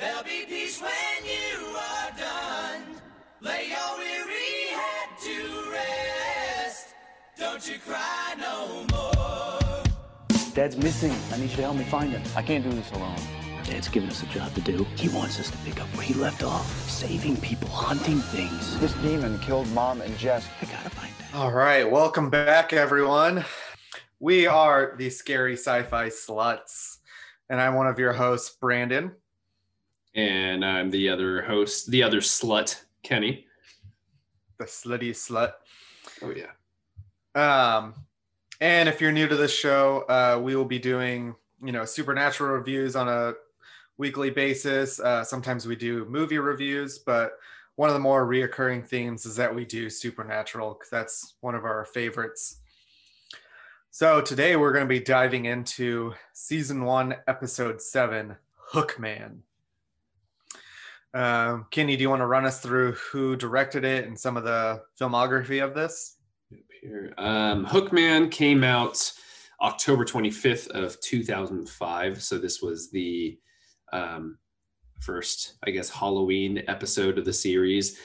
There'll be peace when you are done. Lay your weary head to rest. Don't you cry no more. Dad's missing. I need you to help me find him. I can't do this alone. Dad's given us a job to do. He wants us to pick up where he left off. Saving people, hunting things. This demon killed Mom and Jess. I gotta find Dad. All right, welcome back, everyone. We are the Scary Sci Fi Sluts, and I'm one of your hosts, Brandon. And I'm the other host, the other slut, Kenni. the slutty slut. Oh yeah. Um, and if you're new to this show, uh, we will be doing, you know, supernatural reviews on a weekly basis. Uh, sometimes we do movie reviews, but one of the more reoccurring themes is that we do supernatural because that's one of our favorites. So today we're going to be diving into season one, episode seven, Hookman. Um, Kenni, do you want to run us through who directed it and some of the filmography of this? Here. Um, Hookman came out October 25th of 2005. So this was the um, first, I guess, Halloween episode of the series.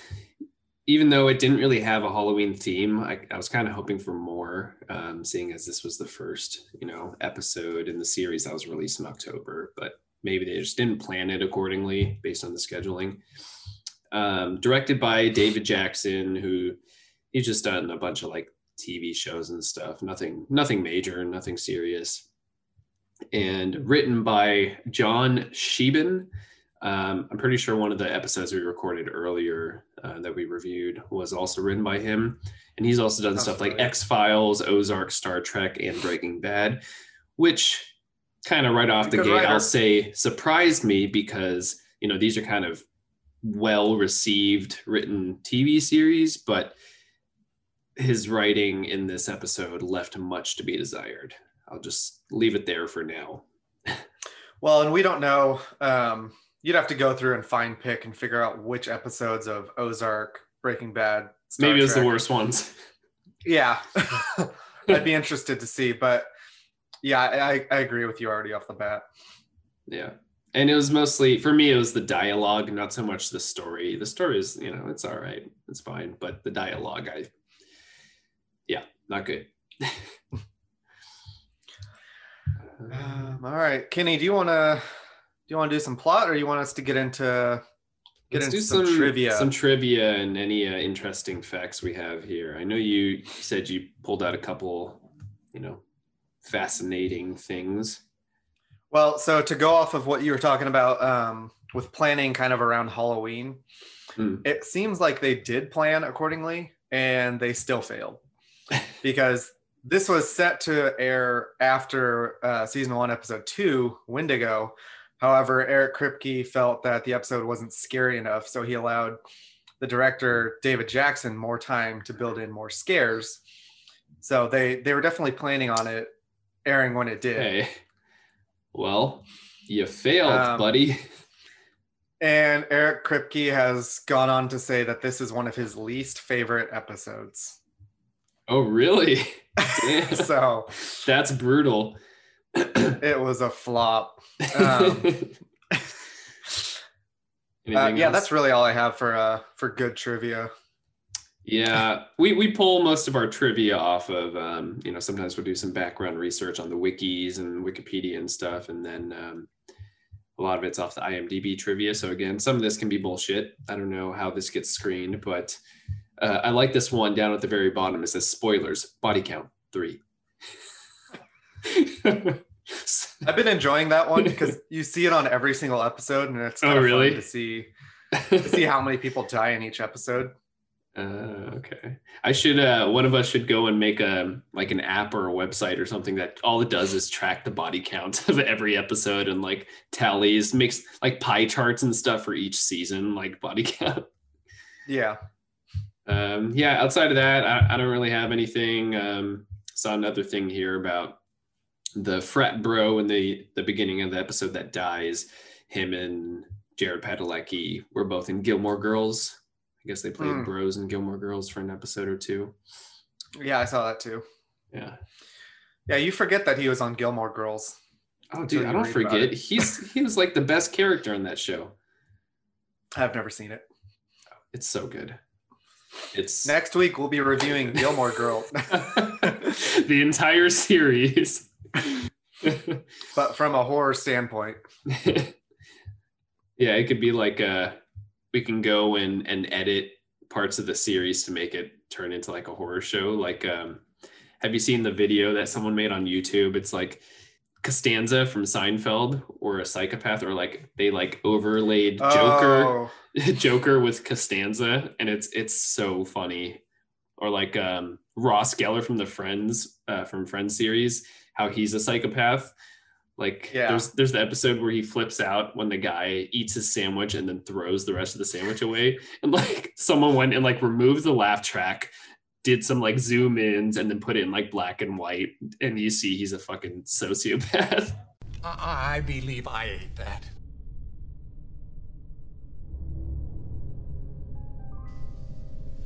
Even though it didn't really have a Halloween theme, I, I was kind of hoping for more, um, seeing as this was the first, you know, episode in the series that was released in October. But maybe they just didn't plan it accordingly based on the scheduling. Um, directed by David Jackson, who he's just done a bunch of like TV shows and stuff. Nothing, nothing major, nothing serious. And written by John Shiban. Um, I'm pretty sure one of the episodes we recorded earlier uh, that we reviewed was also written by him. And he's also done That's stuff like. X Files, Ozark, Star Trek, and Breaking Bad, which kind of right off the Good gate, writer. I'll say surprised me because, you know, these are kind of well received written TV series, but his writing in this episode left much to be desired. I'll just leave it there for now. Well, and we don't know. Um, you'd have to go through and find pick and figure out which episodes of Ozark, Breaking Bad. Star Maybe it was the worst ones. Yeah, I'd be interested to see, but yeah, I, I agree with you already off the bat. Yeah. And it was mostly for me, it was the dialogue, not so much the story. The story is, you know, it's all right, it's fine. But the dialogue, I, yeah, not good. Um, all right, Kenni, do you want to do you want to do some plot, or do you want us to get into get Let's into do some, trivia? some trivia, and any uh, interesting facts we have here. I know you said you pulled out a couple, you know, fascinating things. Well, so to go off of what you were talking about um, with planning kind of around Halloween, Hmm. it seems like they did plan accordingly and they still failed because this was set to air after uh, season one, episode two, Wendigo. However, Eric Kripke felt that the episode wasn't scary enough, so he allowed the director David Jackson more time to build in more scares. So they they were definitely planning on it airing when it did. Hey, well, you failed, Um, buddy. And Eric Kripke has gone on to say that this is one of his least favorite episodes. Oh, really? So That's brutal. it was a flop. Um, uh, yeah, else? that's really all I have for uh, for good trivia. Yeah, we, we pull most of our trivia off of, um, you know, sometimes we'll do some background research on the wikis and Wikipedia and stuff. And then um, a lot of it's off the IMDb trivia. So again, some of this can be bullshit. I don't know how this gets screened, but uh, I like this one down at the very bottom. It says spoilers, body count, three. I've been enjoying that one because you see it on every single episode, and it's Oh, kind of really? fun to see to see how many people die in each episode. Uh, okay. I should uh one of us should go and make a like an app or a website or something that all it does is track the body count of every episode and like tallies, makes like pie charts and stuff for each season, like body count. Yeah, Um yeah, outside of that, I, I don't really have anything. Um saw another thing here about the frat bro in the the beginning of the episode that dies. Him and Jared Padalecki were both in Gilmore Girls. I guess they played Hmm. bros in Gilmore Girls for an episode or two. yeah, I saw that too. Yeah. Yeah, you forget that he was on Gilmore Girls. Oh, dude, I don't forget. He's he was like the best character in that show. I've never seen it. It's so good. It's Next week we'll be reviewing Gilmore Girls, the entire series. but from a horror standpoint. yeah, it could be like uh we can go and and edit parts of the series to make it turn into like a horror show. Like um have you seen the video that someone made on YouTube? It's like Costanza from Seinfeld or a psychopath or like they like overlaid Joker Oh, Joker with Costanza, and it's it's so funny. Or like um, Ross Geller from the Friends uh, from Friends series, how he's a psychopath. Like Yeah. there's there's the episode where he flips out when the guy eats his sandwich and then throws the rest of the sandwich away, and like someone went and like removed the laugh track, did some like zoom ins, and then put it in like black and white, and you see he's a fucking sociopath. I, I believe I ate that.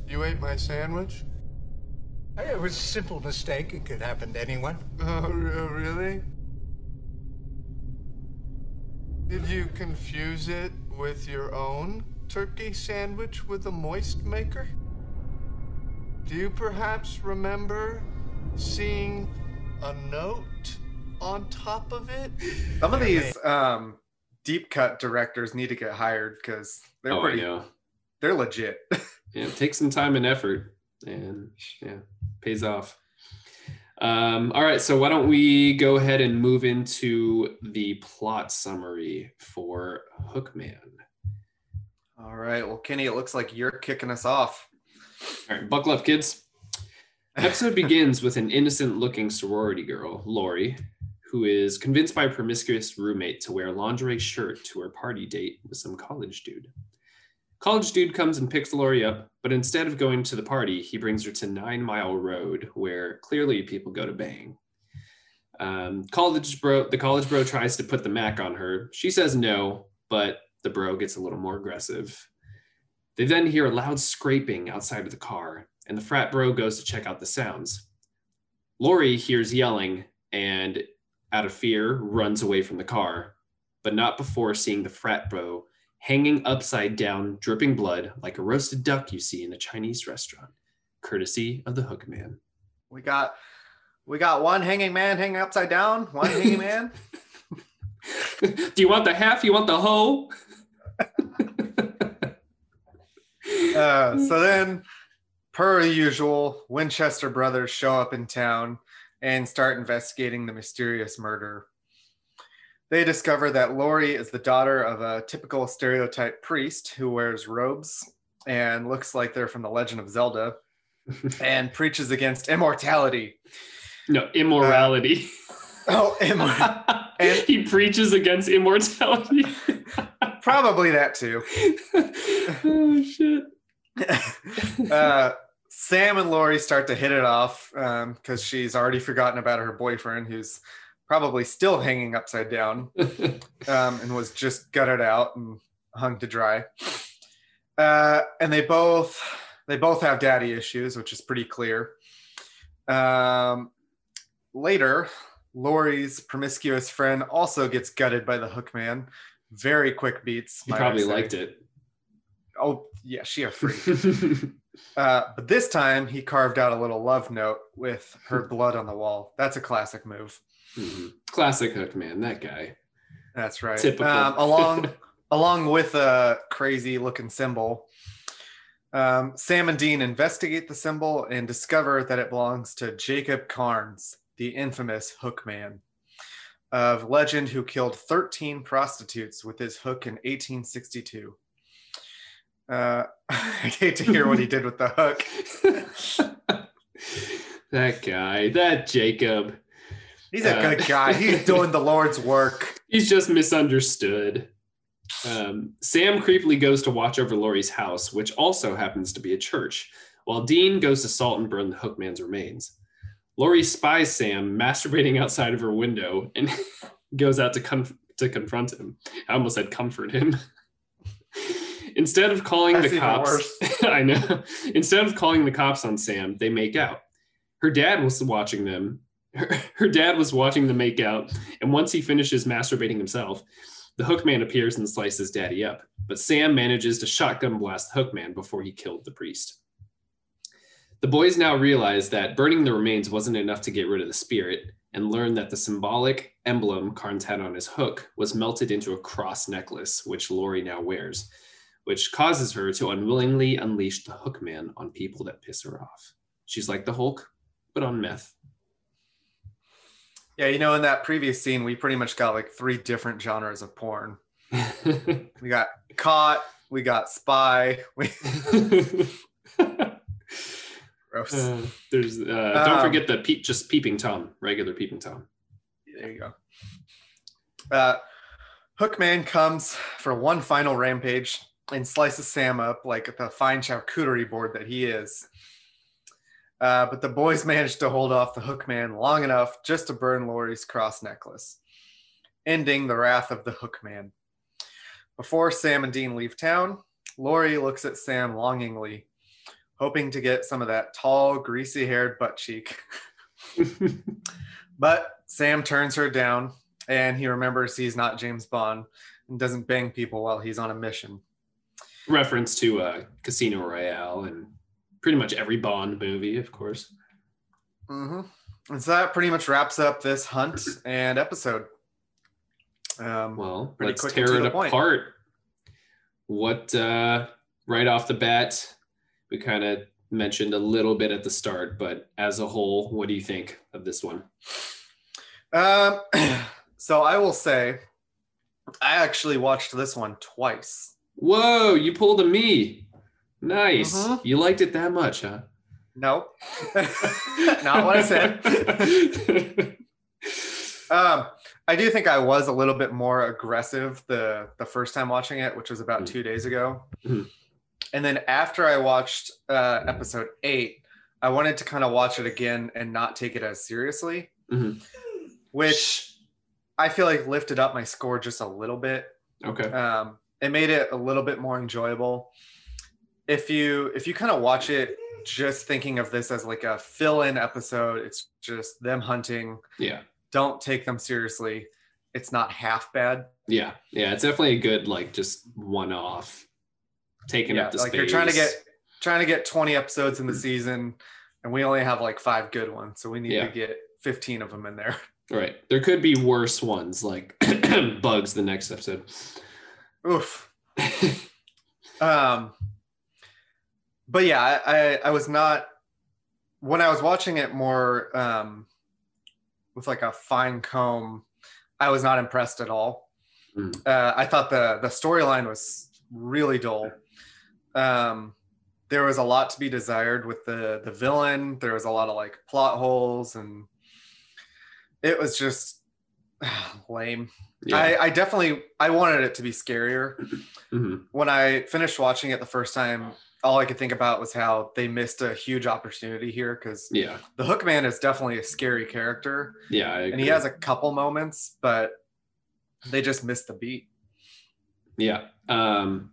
You ate my sandwich? It was a simple mistake. It could happen to anyone. Oh, oh really? Did you confuse it with your own turkey sandwich with a moist maker? Do you perhaps remember seeing a note on top of it? some of these um, deep cut directors need to get hired because they're oh, pretty. They're legit. yeah, it takes some time and effort and yeah pays off um, all right so why don't we go ahead and move into the plot summary for hookman All right. Well, Kenni, it looks like you're kicking us off. all right buckle up kids episode begins with an innocent looking sorority girl lori who is convinced by a promiscuous roommate to wear a lingerie shirt to her party date with some college dude College dude comes and picks Lori up, but instead of going to the party, he brings her to Nine Mile Road, where clearly people go to bang. Um, college bro, the college bro tries to put the Mac on her. She says no, but the bro gets a little more aggressive. They then hear a loud scraping outside of the car, and the frat bro goes to check out the sounds. Lori hears yelling and, out of fear, runs away from the car, but not before seeing the frat bro hanging upside down, dripping blood like a roasted duck you see in a Chinese restaurant, courtesy of the Hook Man. We got we got one hanging man hanging upside down. One hanging man. Do you want the half? You want the whole? Uh, so then, per usual, Winchester brothers show up in town and start investigating the mysterious murder. They discover that Lori is the daughter of a typical stereotype priest who wears robes and looks like they're from the Legend of Zelda and preaches against immortality. no, immorality. Oh, immorality. he preaches against immortality. probably that too. oh shit. uh, Sam and Lori start to hit it off because she's already forgotten about her boyfriend, who's probably still hanging upside down um, and was just gutted out and hung to dry. Uh, and they both they both have daddy issues, which is pretty clear. Um, later, Lori's promiscuous friend also gets gutted by the hook man. Very quick beats. he probably liked it. Oh yeah, she a freak. Uh, but this time he carved out a little love note with her blood on the wall. That's a classic move. Mhm. Classic Hook Man, that guy. That's right. Typical. Um, along along with a crazy looking symbol. Um, Sam and Dean investigate the symbol and discover that it belongs to Jacob Karns, the infamous Hook Man of legend who killed 13 prostitutes with his hook in 1862. Uh, I hate to hear what he did with the hook. that guy, that Jacob. He's a Uh, good guy. He's doing the Lord's work. He's just misunderstood. Um, Sam creepily goes to watch over Lori's house, which also happens to be a church, while Dean goes to salt and burn the Hookman's remains. Lori spies Sam masturbating outside of her window and goes out to, conf- to confront him. I almost said comfort him. Instead of calling That's the cops. I know. Instead of calling the cops on Sam, they make out. Her dad was watching them. Her, her dad was watching the make out, and once he finishes masturbating himself, the hook man appears and slices daddy up. but Sam manages to shotgun blast the Hookman before he killed the priest. The boys now realize that burning the remains wasn't enough to get rid of the spirit and learn that the symbolic emblem Karns had on his hook was melted into a cross necklace, which Lori now wears, which causes her to unwillingly unleash the Hookman on people that piss her off. She's like the Hulk, but on meth. Yeah, you know, in that previous scene, we pretty much got like three different genres of porn. We got caught, we got spy, we gross. Uh, there's uh, don't Um, forget the peep, just peeping tom, regular peeping tom. There you go. Uh, Hookman comes for one final rampage and slices Sam up like the fine charcuterie board that he is. Uh, but the boys manage to hold off the Hookman long enough just to burn Lori's cross necklace, ending the wrath of the Hookman. Before Sam and Dean leave town, Lori looks at Sam longingly, hoping to get some of that tall, greasy haired butt cheek. But Sam turns her down and he remembers he's not James Bond and doesn't bang people while he's on a mission. Reference to uh, Casino Royale and pretty much every Bond movie, of course. hmm And so that pretty much wraps up this hunt and episode. Um, Well, Pretty let's tear it the point. apart. What uh, right off the bat, we kind of mentioned a little bit at the start, but as a whole, what do you think of this one? um, so I will say, I actually watched this one twice. Whoa, you pulled a me. Nice. Mhm. You liked it that much, huh? No, not what I said. Um, I do think I was a little bit more aggressive the the first time watching it, which was about Mm. two days ago. Mhm. And then after I watched uh, episode eight, I wanted to kind of watch it again and not take it as seriously, Mhm. which I feel like lifted up my score just a little bit. okay. Um, it made it a little bit more enjoyable. If you if you kind of watch it just thinking of this as like a fill-in episode, it's just them hunting Yeah. don't take them seriously. It's not half bad. Yeah. Yeah. It's definitely a good, like, just one off taking Yeah, up the like space. you're trying to get trying to get 20 episodes in the season, and we only have like five good ones, so we need Yeah. to get 15 of them in there. Right. There could be worse ones, like bugs the next episode. Oof. Um, but yeah, I, I was not when I was watching it more um, with like a fine comb. I was not impressed at all. Mm. Uh, I thought the the storyline was really dull. Um, there was a lot to be desired with the the villain. There was a lot of like plot holes, and it was just lame. Yeah. I, I definitely I wanted it to be scarier. Mhm. When I finished watching it the first time, all I could think about was how they missed a huge opportunity here because Yeah. the Hookman is definitely a scary character Yeah. And he has a couple moments, but they just missed the beat. Yeah. Um,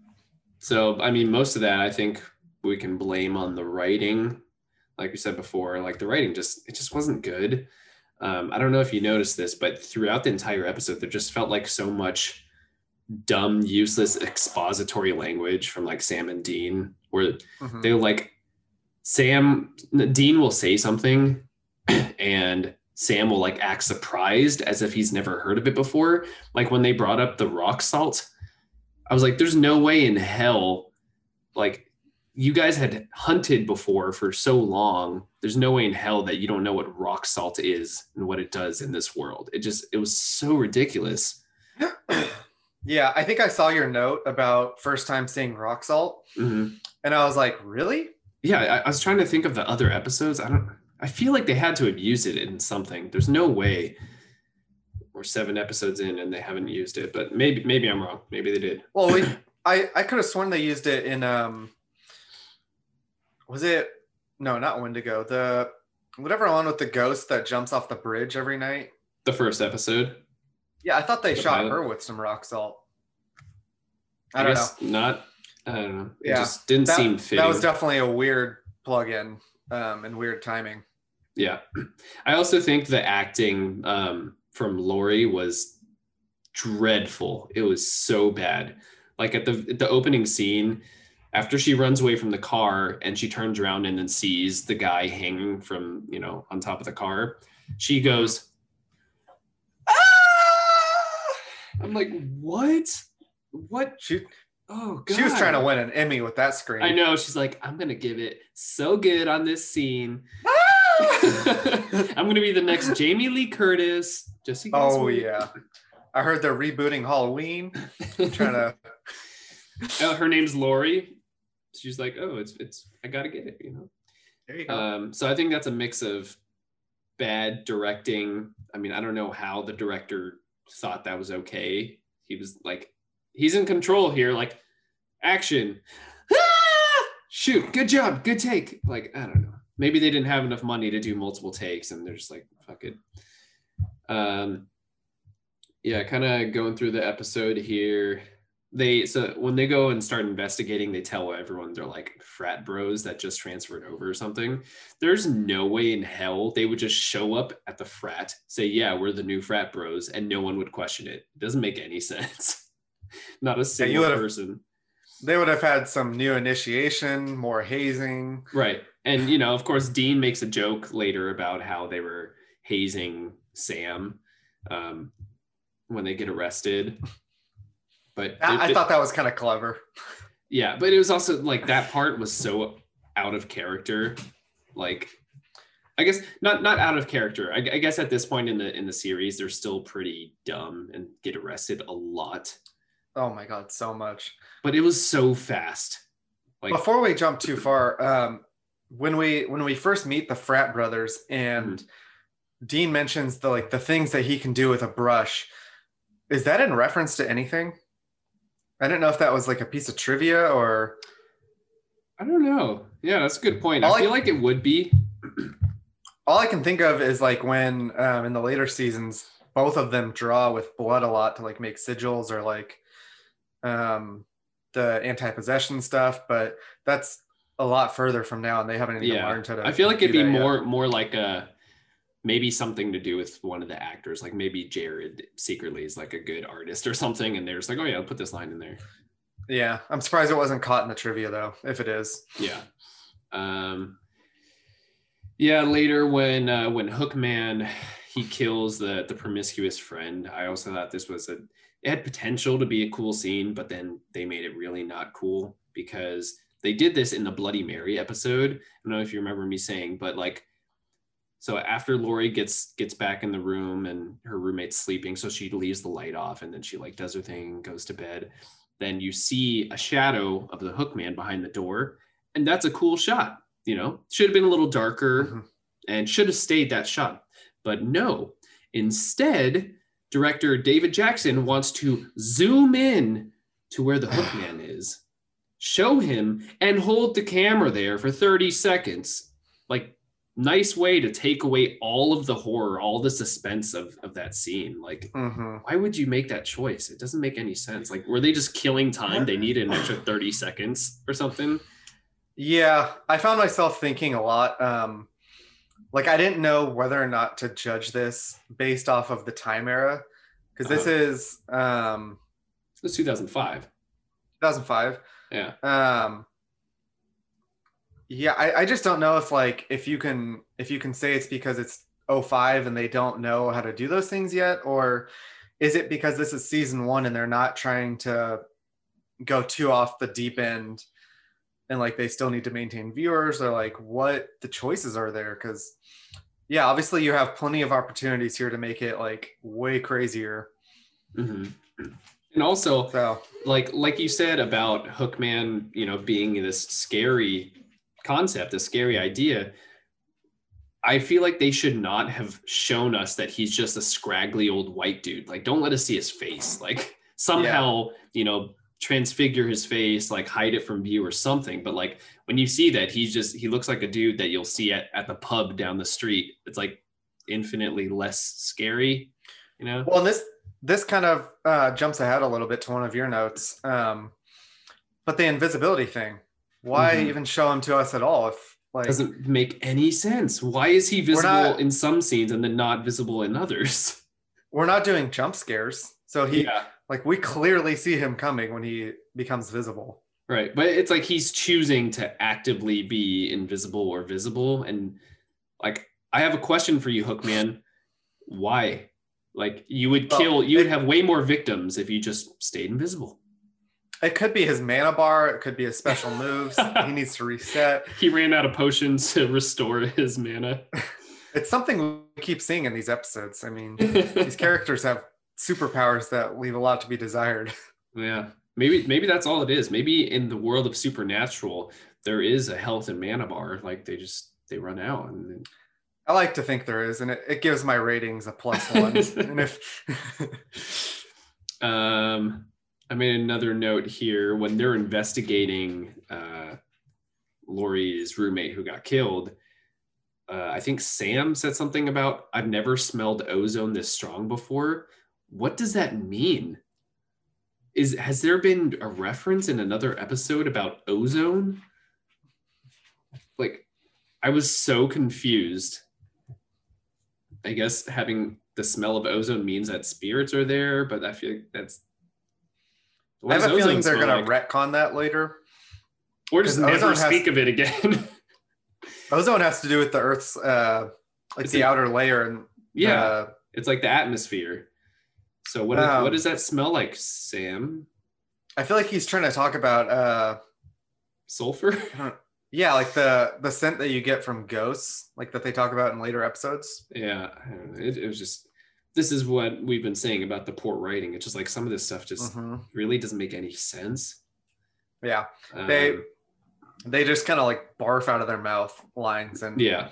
so, I mean, most of that I think we can blame on the writing. Like we said before, like the writing just, it just wasn't good. Um, I don't know if you noticed this, but throughout the entire episode, there just felt like so much dumb, useless expository language from like Sam and Dean, where Mhm. they're like, Sam, Dean will say something and Sam will like act surprised as if he's never heard of it before. Like when they brought up the rock salt, I was like, there's no way in hell, like, you guys had hunted before for so long. There's no way in hell that you don't know what rock salt is and what it does in this world. It just, it was so ridiculous. yeah, I think I saw your note about first time seeing rock salt, Mhm. and I was like, really? Yeah, I, I was trying to think of the other episodes. I don't, I feel like they had to have used it in something. There's no way we're seven episodes in and they haven't used it, but maybe, maybe I'm wrong. Maybe they did. Well, we I I could have sworn they used it in um was it no not Wendigo the whatever one with the ghost that jumps off the bridge every night. The first episode. Yeah, I thought they The shot pilot? her with some rock salt. I, don't know. not. I don't know. It Yeah, just didn't That, seem fitting. that was definitely a weird plug-in um, and weird timing. Yeah. I also think the acting um, from Lori was dreadful. It was so bad. Like at the at the opening scene, after she runs away from the car and she turns around and then sees the guy hanging from you know on top of the car, she goes, "Ah!" I'm like, what? What? She Oh god. she was trying to win an Emmy with that scream. I know. She's like, I'm gonna give it so good on this scene. I'm gonna be the next Jamie Lee Curtis. Just so Oh know. yeah. I heard they're rebooting Halloween. trying to Oh, her name's Lori. She's like, oh, it's it's I gotta get it, you know. there you go. Um, so I think that's a mix of bad directing. I mean, I don't know how the director thought that was okay. He was like, he's in control here. Like, action, Ah! shoot, good job, good take. Like, I don't know. Maybe they didn't have enough money to do multiple takes, and they're just like, fuck it. Um, yeah, kind of going through the episode here they so when they go and start investigating they tell everyone they're like frat bros that just transferred over or something. There's no way in hell they would just show up at the frat say yeah we're the new frat bros and no one would question it. It doesn't make any sense. Not a single would've- person. They would have had some new initiation, more hazing. right. And you know of course dean makes a joke later about how they were hazing sam um, when they get arrested but I, it- I thought that was kind of clever. Yeah, but it was also like that part was so out of character. Like, I guess not not out of character. I, I guess at this point in the in the series, they're still pretty dumb and get arrested a lot. Oh my god, so much. But it was so fast. Like, Before we jump too far, um, when we when we first meet the frat brothers and Dean mentions the like the things that he can do with a brush, is that in reference to anything? I didn't know if that was like a piece of trivia or I don't know. Yeah, that's a good point. All I I- feel like it would be. all I can think of is like when um, in the later seasons, both of them draw with blood a lot to like make sigils or like um, the anti-possession stuff, but that's a lot further from now, and they haven't even Yeah, learned how to. I feel like it'd be that yet. more more like a maybe something to do with one of the actors. Like maybe Jared secretly is like a good artist or something, and they're just like, oh yeah, I'll put this line in there. Yeah, I'm surprised it wasn't caught in the trivia though. If it is, Yeah. Um, yeah. Later, when uh, when Hookman he kills the the promiscuous friend, I also thought this was a it had potential to be a cool scene, but then they made it really not cool because they did this in the Bloody Mary episode. I don't know if you remember me saying, but like. So after Lori gets gets back in the room and her roommate's sleeping, so she leaves the light off and then she like does her thing, goes to bed. Then you see a shadow of the Hookman behind the door, and that's a cool shot. You know, should have been a little darker Mhm. and should have stayed that shot, but no. Instead, director David Jackson wants to zoom in to where the Hookman is, show him, and hold the camera there for 30 seconds. Like, nice way to take away all of the horror, all the suspense of, of that scene. Like, hmm why would you make that choice? It doesn't make any sense. Like, were they just killing time? They needed an extra 30 seconds or something. yeah, I found myself thinking a lot. Um, like I didn't know whether or not to judge this based off of the time era, because this Uh-huh. is um, It was 2005. 2005. Yeah. um yeah I, I just don't know if like if you can if you can say it's because it's 05 and they don't know how to do those things yet or is it because this is season one and they're not trying to go too off the deep end and like they still need to maintain viewers or like what the choices are there because yeah obviously you have plenty of opportunities here to make it like way crazier Mhm. And also, so like like you said about Hookman, you know, being this scary concept, a scary idea. I feel like they should not have shown us that he's just a scraggly old white dude. Like, don't let us see his face. Like, somehow, you know, transfigure his face, like hide it from view or something. But like when you see that, he's just he looks like a dude that you'll see at, at the pub down the street. It's like infinitely less scary, you know? Well, this this kind of uh, jumps ahead a little bit to one of your notes, um, but the invisibility thing. Why Mhm. even show him to us at all? If like doesn't make any sense. Why is he visible not- in some scenes and then not visible in others? we're not doing jump scares, so he yeah, Like we clearly see him coming when he becomes visible. Right. But it's like he's choosing to actively be invisible or visible. And like, I have a question for you, Hookman. Why? Like, you would kill, you would have way more victims if you just stayed invisible. It could be his mana bar. It could be his special moves. he needs to reset. He ran out of potions to restore his mana. It's something we keep seeing in these episodes. I mean, these characters have superpowers that leave a lot to be desired. Yeah. Maybe maybe that's all it is. Maybe in the world of supernatural, there is a health and mana bar. Like they just they run out and then I like to think there is, and it, it gives my ratings a plus one. and if Um, I made another note here when they're investigating uh, Lori's roommate who got killed. Uh, I think Sam said something about I've never smelled ozone this strong before. What does that mean? Is has there been a reference in another episode about ozone? Like, I was so confused. I guess having the smell of ozone means that spirits are there, but I feel like that's. I have a feeling they're gonna like? retcon that later. or just never speak of it again. Ozone has to do with the Earth's uh, like Is the it- outer layer and yeah, uh, it's like the atmosphere. So what? Um, what does that smell like, Sam? I feel like he's trying to talk about uh, Sulfur? yeah, like the the scent that you get from ghosts, like that they talk about in later episodes. yeah, I don't know. It, it was just. This is what we've been saying about the port writing. It's just like some of this stuff just Mhm. really doesn't make any sense. Yeah, They- Um, they just kind of like barf out of their mouth lines, and yeah.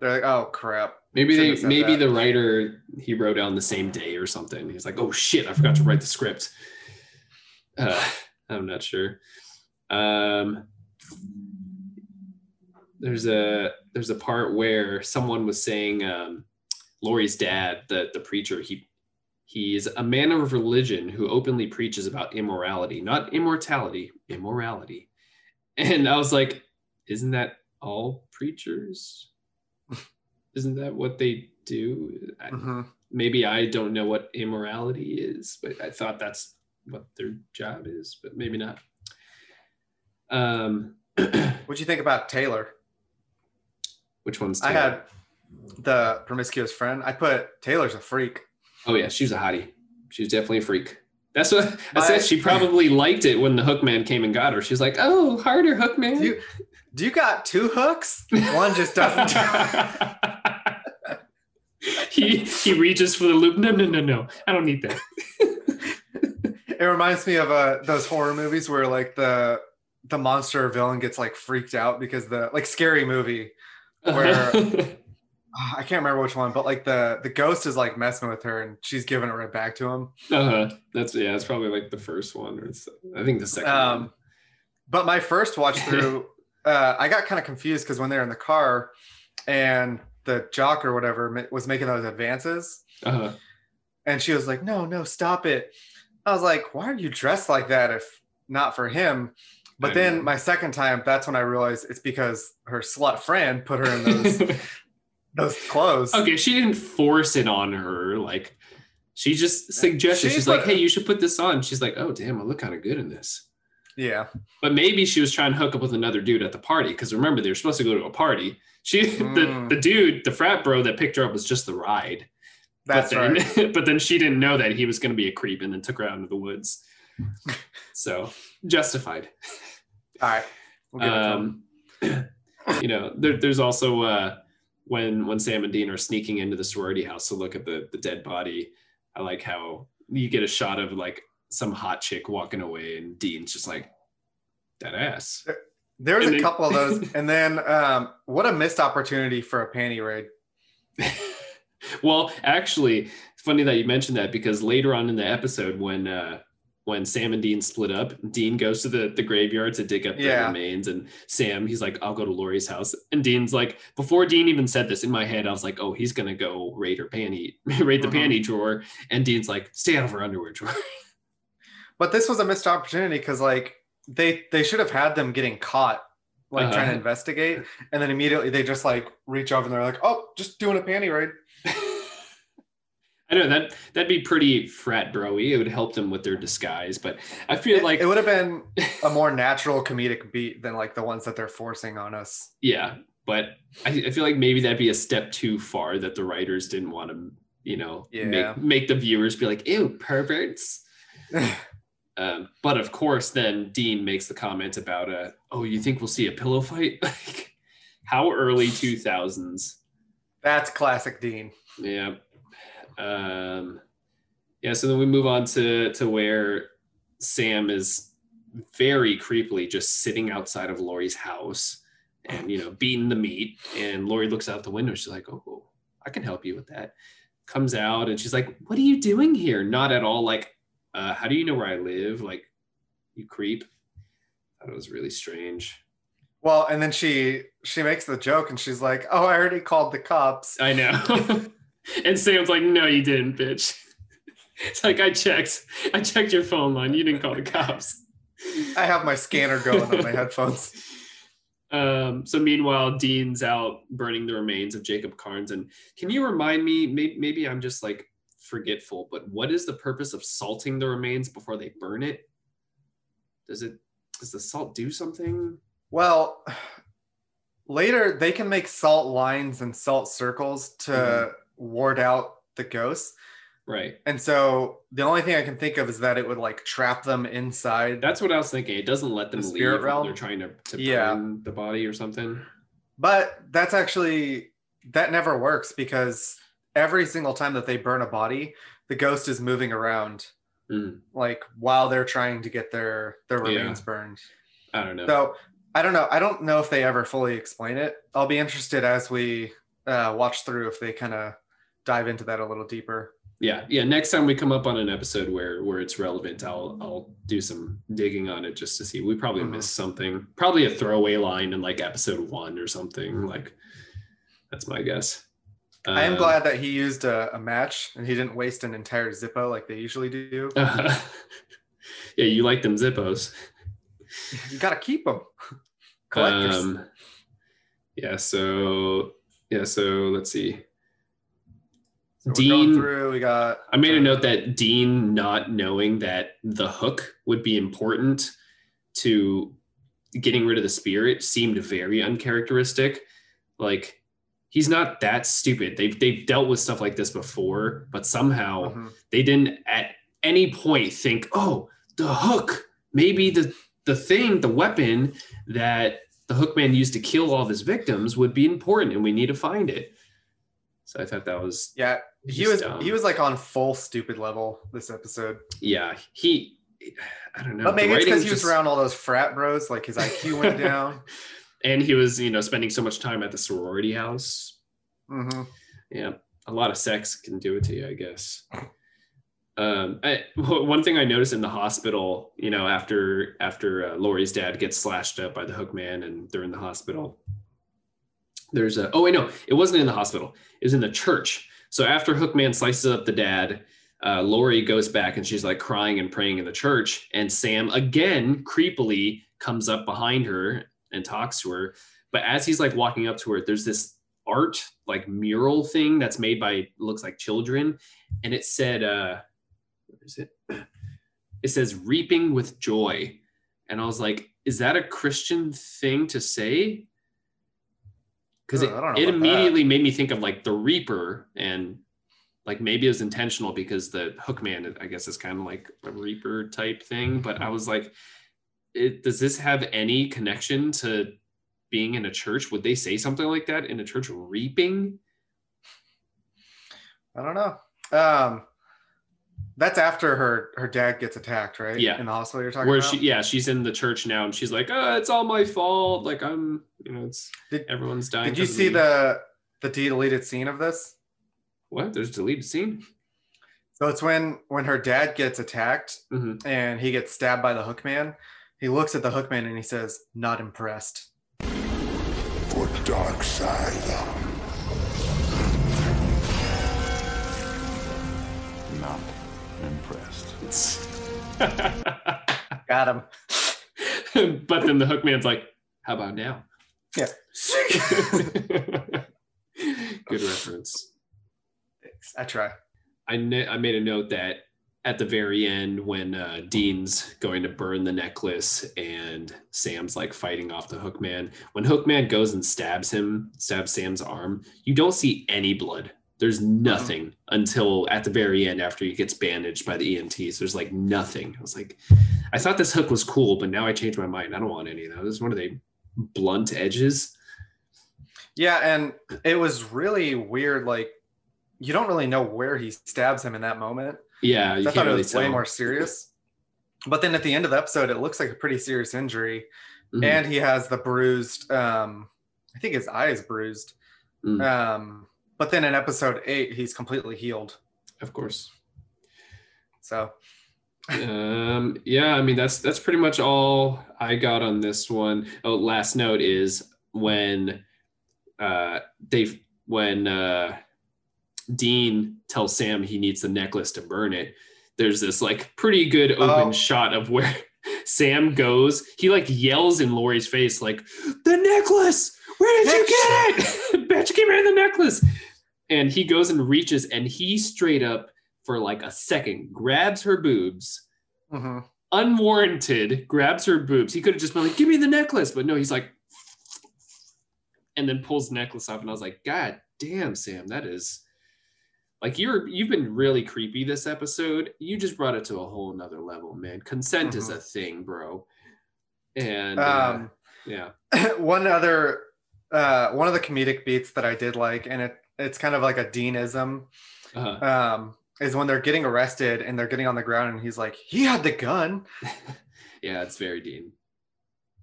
they're like, "Oh crap." Maybe they maybe that. the writer he wrote on the same day or something. He's like, oh shit, I forgot to write the script. Uh, I'm not sure. Um, there's a there's a part where someone was saying um, Lori's dad, the the preacher, he he's a man of religion who openly preaches about immorality, not immortality, immorality. And I was like, isn't that all preachers? Isn't that what they do? I- Mhm. Maybe I don't know what immorality is, but I thought that's what their job is, but maybe not. Um, what do you think about Taylor? which one's I had the promiscuous friend. I put Taylor's a freak. Oh yeah, she was a hottie. She was definitely a freak. That's what I said. She probably liked it when the Hookman came and got her. She's like, "Oh, harder, Hookman." Do you, do you got two hooks? One just doesn't. he he reaches for the loop. No, no, no, no. I don't need that. it reminds me of uh, those horror movies where like the the monster villain gets like freaked out because the like scary movie. Where- I can't remember which one, but like the the ghost is like messing with her and she's giving it right back to him. uh-huh. That's yeah. It's probably like the first one, or I think the second one. Um, but my first watch through, uh, I got kind of confused because when they're in the car and the jock or whatever was making those advances, Uh-huh. and she was like, "No, no, stop it." I was like, "Why are you dressed like that if not for him?" But I then know. my second time, that's when I realized it's because her slut friend put her in those those clothes. okay, she didn't force it on her. Like she just suggested. She She's put- like, "Hey, you should put this on." She's like, "Oh, damn, I look kind of good in this." Yeah, But maybe she was trying to hook up with another dude at the party because remember they were supposed to go to a party. She Mm. the, the dude, the frat bro that picked her up was just the ride. that's but then, right. but then she didn't know that he was going to be a creep and then took her out into the woods. so justified. All right, we'll give it to him. Um, you know, there, there's also uh, when when Sam and Dean are sneaking into the sorority house to look at the the dead body. I like how you get a shot of like some hot chick walking away, and Dean's just like that ass. There was and a couple of those, and then um, what a missed opportunity for a panty raid. well, actually, it's funny that you mentioned that because later on in the episode, when uh, when Sam and Dean split up, Dean goes to the the graveyard to dig up the Yeah. remains, and Sam he's like, "I'll go to Lori's house," and Dean's like, before Dean even said this in my head, I was like, "Oh, he's gonna go raid her panty, raid the Mhm. panty drawer," and Dean's like, "Stay out of her underwear drawer." But this was a missed opportunity because like they they should have had them getting caught, like Uh-huh. trying to investigate, and then immediately they just like reach over and they're like, "Oh, just doing a panty raid." I know that that'd be pretty frat broy. It would help them with their disguise, but I feel It, like it would have been a more natural comedic beat than like the ones that they're forcing on us. yeah, but I, I feel like maybe that'd be a step too far that the writers didn't want to, you know, Yeah. make make the viewers be like, "Ew, perverts." Um, but of course, then Dean makes the comment about, uh, "Oh, you think we'll see a pillow fight?" like, how early two thousands? That's classic Dean. Yeah. Um, yeah. So then we move on to to where Sam is very creepily just sitting outside of Lori's house and you know beating the meat. And Lori looks out the window. She's like, "Oh, I can help you with that." Comes out and she's like, "What are you doing here?" Not at all like, uh, "How do you know where I live?" Like, you creep. That was really strange. Well, and then she she makes the joke and she's like, "Oh, I already called the cops." I know. and Sam's like, no, you didn't, bitch. It's like I checked. I checked your phone line. You didn't call the cops. I have my scanner going on my headphones. Um, so meanwhile, Dean's out burning the remains of Jacob Karns. And can you remind me? Maybe, maybe I'm just like forgetful, but what is the purpose of salting the remains before they burn it? Does it? Does the salt do something? Well, later they can make salt lines and salt circles to Mhm. Ward out the ghosts. Right. And so the only thing I can think of is that it would like trap them inside. That's what I was thinking. It doesn't let them The leave. realm? They're trying to, to Yeah. burn the body or something. But that's actually that never works because every single time that they burn a body, the ghost is moving around Mm, like while they're trying to get their their Yeah. remains burned. I don't know. So I don't know. I don't know if they ever fully explain it. I'll be interested as we uh, watch through if they kind of dive into that a little deeper. yeah yeah next time we come up on an episode where where it's relevant i'll i'll do some digging on it just to see we probably Mhm. missed something probably a throwaway line in like episode one or something like that's my guess I am Uh, glad that he used a, a match and he didn't waste an entire Zippo like they usually do. yeah you like them zippos You got to keep them. Collectors. um yeah so yeah so let's see So Dean- through. We got. I made a note that Dean not knowing that the hook would be important to getting rid of the spirit seemed very uncharacteristic. Like he's not that stupid. They've they've dealt with stuff like this before, but somehow Mhm. they didn't at any point think, oh, the hook, maybe the the thing, the weapon that the hookman used to kill all of his victims would be important, and we need to find it. So I thought that was Yeah, he was dumb. he was like on full stupid level this episode. yeah he i don't know but maybe it's because he was just- around all those frat bros. Like his IQ went down. and he was you know spending so much time at the sorority house hmm yeah a lot of sex can do it to you i guess um I, one thing i noticed in the hospital you know after after uh, lori's dad gets slashed up by the hook man, and they're in the hospital there's a oh wait no it wasn't in the hospital it was in the church so after hookman slices up the dad uh, lori goes back and she's like crying and praying in the church. And sam again creepily comes up behind her and talks to her. But as he's like walking up to her there's this art like mural thing that's made by looks like children. And it said uh where is it? It says reaping with joy. And i was like is that a christian thing to say because it, I don't know it about that. immediately made me think of like the reaper and like maybe it was intentional because the hookman i guess is kind of like a reaper type thing but i was like it, does this have any connection to being in a church would they say something like that in a church reaping I don't know. Um, that's after her her dad gets attacked, right? Yeah. in the hospital you're talking where about. she yeah she's in the church now and she's like oh it's all my fault like i'm you know it's Did- everyone's dying Did you see me. the the deleted scene of this? what there's a deleted scene So it's when when her dad gets attacked Mhm. and he gets stabbed by the hookman. He looks at the hookman and he says, "Not impressed." For dark side. Got him. but then the hookman's like how about now Yeah. good reference Thanks. I try. I kn- I made a note that at the very end when uh, Dean's going to burn the necklace and Sam's like fighting off the Hookman, when Hookman goes and stabs him, stabs Sam's arm, you don't see any blood. There's nothing until at the very end after he gets bandaged by the EMTs. There's like nothing. I was like, I thought this hook was cool, but now I changed my mind. I don't want any of those. What are they? Blunt edges? Yeah, and it was really weird. Like, you don't really know where he stabs him in that moment. Yeah, I thought it was way more serious. But then at the end of the episode, it looks like a pretty serious injury, Mhm. and he has the bruised. Um, I think his eye is bruised. Mm. Um, but then in episode eight, he's completely healed. of course. So um yeah i mean that's that's pretty much all i got on this one. Oh, last note is when uh they when uh dean tells sam he needs the necklace to burn it there's this like pretty good open Oh. shot of where sam goes he like yells in lori's face like the necklace where did you get it Bet bitch give me the necklace and he goes and reaches and he straight up for like a second grabs her boobs mhm. unwarranted grabs her boobs. He could have just been like give me the necklace but no he's like and then pulls the necklace off and i was like god damn sam that is like you're you've been really creepy this episode. You just brought it to a whole nother level man. Consent is Mhm. a thing bro. And uh, um, yeah. one other uh, one of the comedic beats that I did like, and it it's kind of like a Deanism. uh, Um, is when they're getting arrested and they're getting on the ground, and he's like, "He had the gun." yeah it's very dean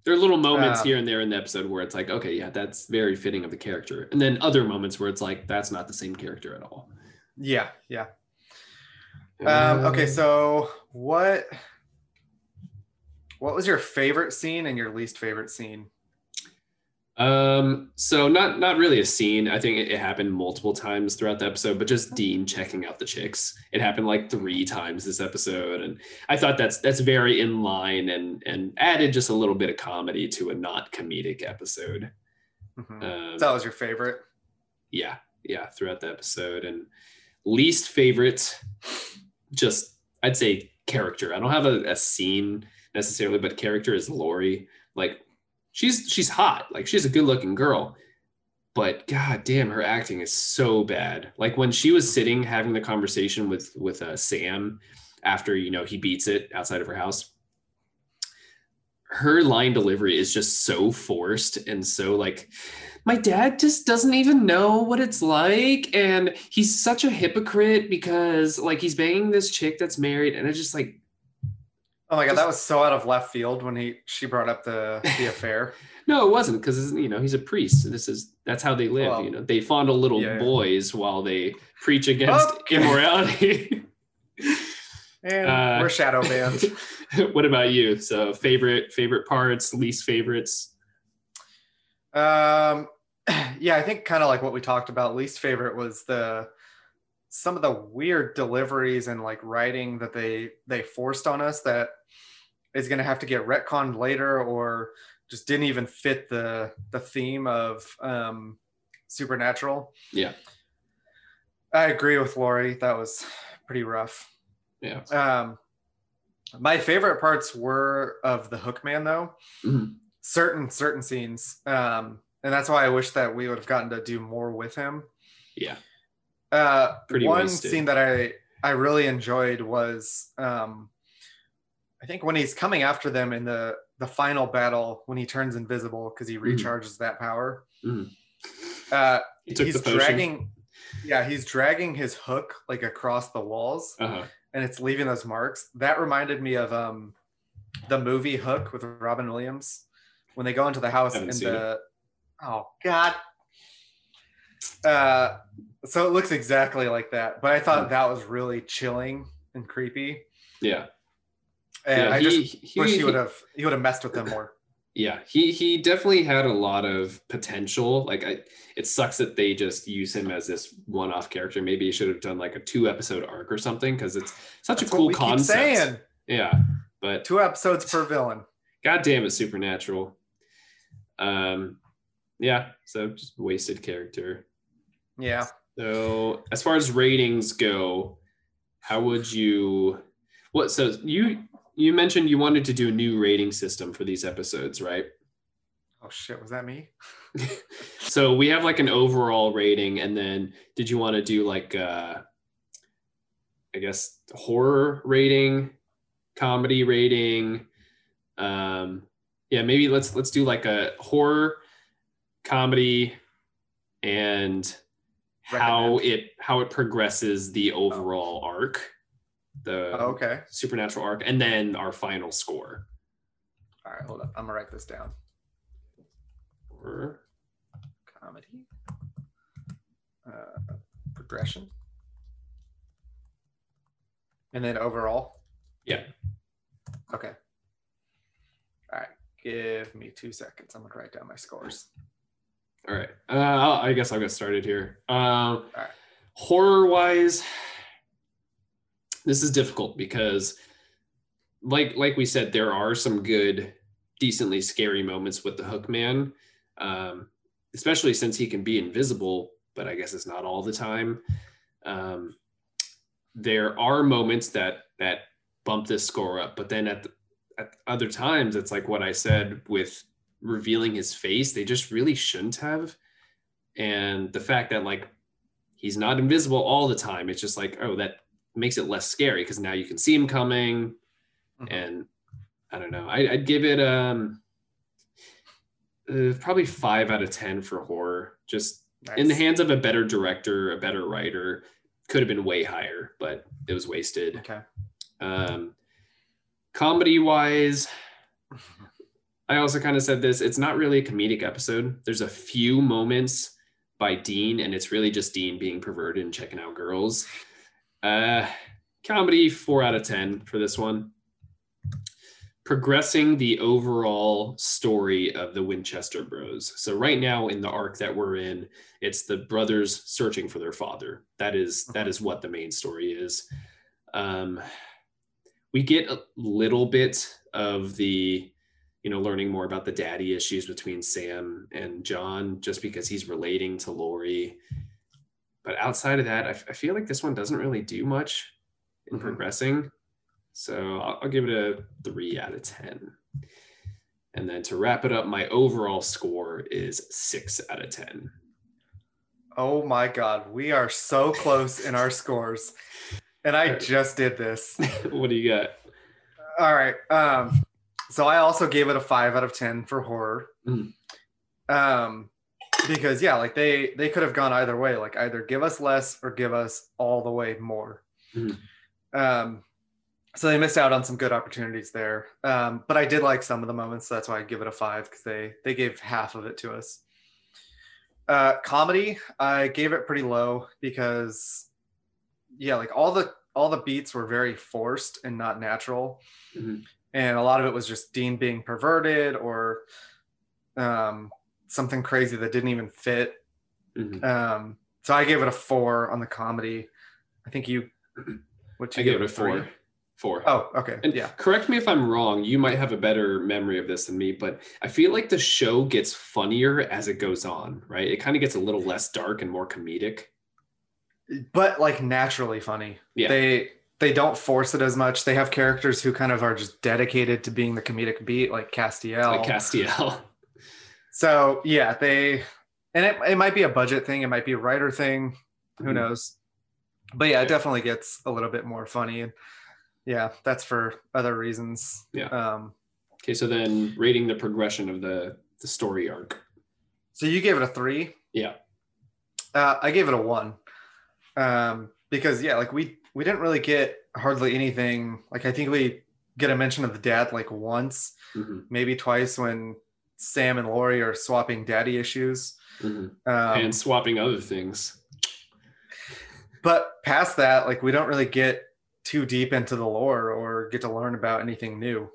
there are little moments Uh, here and there in the episode where it's like okay yeah that's very fitting of the character and then other moments where it's like that's not the same character at all Yeah, yeah. Um, okay, so what what was your favorite scene and your least favorite scene? Um, so not not really a scene. I think it, it happened multiple times throughout the episode, but just Dean checking out the chicks. It happened like three times this episode, and I thought that's that's very in line and and added just a little bit of comedy to a not comedic episode. Mhm. Um, that was your favorite. yeah, yeah, throughout the episode, and least favorite, just I'd say character. I don't have a, a scene necessarily, but character is Lori. Like she's she's hot, like she's a good looking girl, but god damn, her acting is so bad. Like when she was sitting having the conversation with with uh, Sam after you know he beats it outside of her house. Her line delivery is just so forced and so like my dad just doesn't even know what it's like and he's such a hypocrite because like he's banging this chick that's married and it's just like Oh my god, that was so out of left field when he she brought up the the affair. no it wasn't because you know he's a priest this is that's how they live Well, you know they fondle little yeah, yeah. boys while they preach against Okay. immorality And Uh, we're shadow banned. what about you so favorite favorite parts least favorites Um, yeah, I think kind of like what we talked about. Least favorite was the some of the weird deliveries and like writing that they they forced on us that is going to have to get retconned later or just didn't even fit the the theme of um, supernatural. yeah I agree with Lori. That was pretty rough. yeah Um, my favorite parts were of the Hookman though. Mhm. Certain certain scenes, um, and that's why I wish that we would have gotten to do more with him. yeah Uh, Pretty one wasted. scene that I I really enjoyed was um, I think when he's coming after them in the the final battle when he turns invisible because he Mhm. recharges that power. Mhm. Uh, He he's dragging. Yeah, he's dragging his hook like across the walls uh-huh and it's leaving those marks. That reminded me of um the movie Hook with Robin Williams when they go into the house and the oh god. Uh so it looks exactly like that, but I Hmm. thought that was really chilling and creepy. yeah And Yeah, I he- just he- wish he he- would have he would have messed with them more. Yeah, he he definitely had a lot of potential. Like I it sucks that they just use him as this one-off character. Maybe he should have done like a two episode arc or something because it's such That's a cool concept. Yeah, but Two episodes per villain. god damn it's supernatural. Um yeah, so just wasted character. Yeah. So as far as ratings go, how would you what so you you mentioned you wanted to do a new rating system for these episodes, right? Oh shit, was that me? so we have like an overall rating and then did you want to do like uh I guess horror rating, comedy rating, um yeah, maybe let's let's do like a horror comedy and how it how it progresses the overall arc the Oh, okay. supernatural arc and then our final score All right, hold up. I'm gonna write this down. Or- Comedy. Uh, progression. And then overall. yeah Okay. All right. Give me two seconds. I'm gonna write down my scores. All right. Uh I'll- i guess i'll get started here. Um right. horror wise this is difficult because like like we said there are some good decently scary moments with the hook man um especially since he can be invisible but i guess it's not all the time. Um there are moments that that bump this score up but then at, the, at other times it's like what i said with revealing his face they just really shouldn't have. And the fact that like he's not invisible all the time it's just like oh that makes it less scary because now you can see him coming. Mhm. and i don't know I, i'd give it um uh, probably five out of ten for horror. Just in the hands of a better director a better writer could have been way higher but it was wasted. Okay. um comedy wise i also kind of said this it's not really a comedic episode. There's a few moments by dean and it's really just dean being perverted and checking out girls. Uh comedy four out of ten for this one. Progressing the overall story of the winchester bros. So right now in the arc that we're in it's the brothers searching for their father. That is that is what the main story is. Um we get a little bit of the you know learning more about the daddy issues between sam and john just because he's relating to lori but outside of that i, f- I feel like this one doesn't really do much in Mhm. progressing so I'll, I'll give it a three out of ten and then to wrap it up my overall score is six out of ten Oh my god, we are so close in our scores. And I just did this. what do you got All right. Um, so I also gave it a five out of ten for horror. Mhm. Um, because yeah, like they they could have gone either way, like either give us less or give us all the way more. Mhm. Um, so they missed out on some good opportunities there. Um, but I did like some of the moments, so that's why I give it a five because they they gave half of it to us. Uh, comedy, I gave it pretty low because yeah, like all the all the beats were very forced and not natural, Mhm. And a lot of it was just Dean being perverted or um, something crazy that didn't even fit. Mhm. Um, so I gave it a four on the comedy. I think you, what you i give it a four. three? four four Oh, okay, And yeah. correct me if I'm wrong. You might have a better memory of this than me, but I feel like the show gets funnier as it goes on, right? It kind of gets a little less dark and more comedic. but like naturally funny. Yeah. They they don't force it as much. They have characters who kind of are just dedicated to being the comedic beat, like Castiel. Like Castiel. so yeah, they and it, it might be a budget thing, it might be a writer thing, who Mhm. knows. But yeah, Yeah. it definitely gets a little bit more funny. And yeah, that's for other reasons. Yeah. Um Okay, so then rating the progression of the the story arc. so you gave it a three. Yeah. Uh, I gave it a one. Um, because yeah, like we we didn't really get hardly anything. Like I think we get a mention of the dad like once, Mhm, maybe twice when Sam and Lori are swapping daddy issues. mhm. Um, and swapping other things. but past that, like we don't really get too deep into the lore or get to learn about anything new.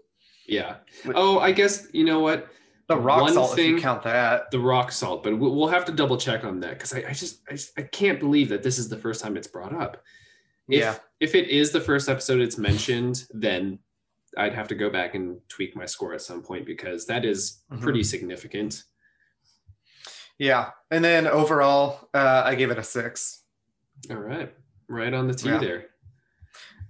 Yeah. But- Oh, I guess you know what? The rock One salt, if you count that. The rock salt, but we'll have to double check on that because I, I just I, just- I can't believe that this is the first time it's brought up. If, Yeah. If it is the first episode it's mentioned, then I'd have to go back and tweak my score at some point because that is Mhm. pretty significant. Yeah. And then overall, uh, I gave it a six. All right. Right on the T Yeah. there.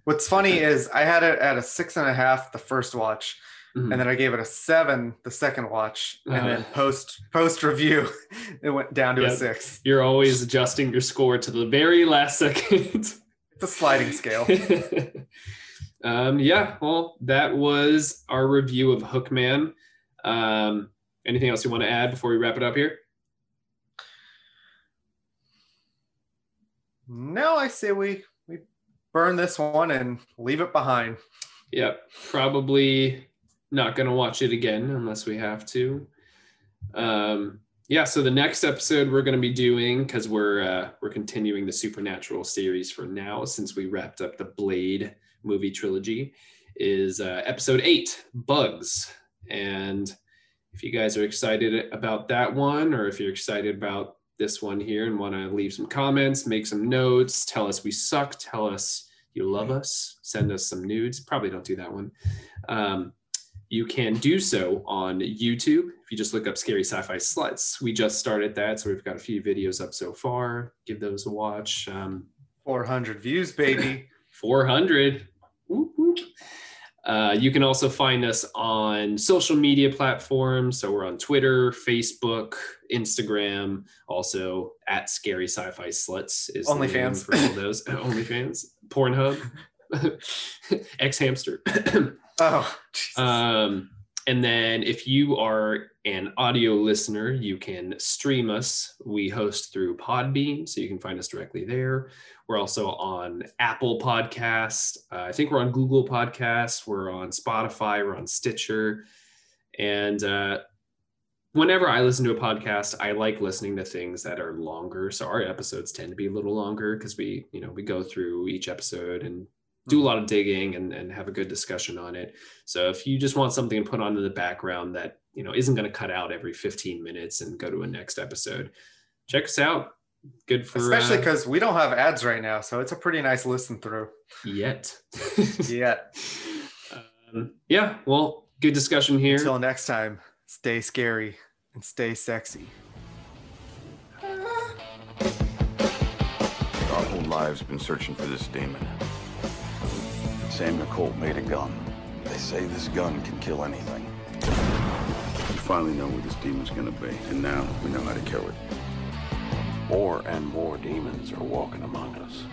What's funny is I had it at a six and a half the first watch, Mhm. and then I gave it a seven the second watch, and then Uh-huh. post post review, it went down to a six. You're always adjusting your score to the very last second. A sliding scale. um, yeah, well, that was our review of Hookman. Um, anything else you want to add before we wrap it up here? No, I say we we burn this one and leave it behind. Yep, probably not going to watch it again unless we have to. Um, yeah, so the next episode we're going to be doing because we're uh, we're continuing the Supernatural series for now since we wrapped up the Blade movie trilogy is uh, episode eight, Bugs, and if you guys are excited about that one or if you're excited about this one here and want to leave some comments, make some notes, tell us we suck, tell us you love us, send us some nudes. Probably don't do that one. Um, you can do so on YouTube. If you just look up Scary Sci Fi Sluts, we just started that. So we've got a few videos up so far. Give those a watch. Um, 400 views, baby. 400. Whoop, whoop. Uh, you can also find us on social media platforms. So we're on Twitter, Facebook, Instagram, also at Scary Sci-Fi Sluts is OnlyFans. for all those. OnlyFans, Pornhub, X Hamster. Oh, Jesus. Um, and then if you are an audio listener, you can stream us. We host through Podbean, so you can find us directly there. We're also on Apple Podcast. Uh, I think we're on Google Podcasts. We're on Spotify. We're on Stitcher. And uh, whenever I listen to a podcast, I like listening to things that are longer. So our episodes tend to be a little longer because we, you know, we go through each episode and do a lot of digging and, and have a good discussion on it. So if you just want something to put on in the background that you know isn't going to cut out every 15 minutes and go to a next episode, check us out. Good for especially uh, because we don't have ads right now, so it's a pretty nice listen through. yet. Yeah. um, yeah. Well, good discussion here. Until next time, stay scary and stay sexy. Our whole lives been searching for this demon. Samuel Colt made a gun. They say this gun can kill anything. We finally know where this demon's gonna be, and now we know how to kill it. More and more demons are walking among us.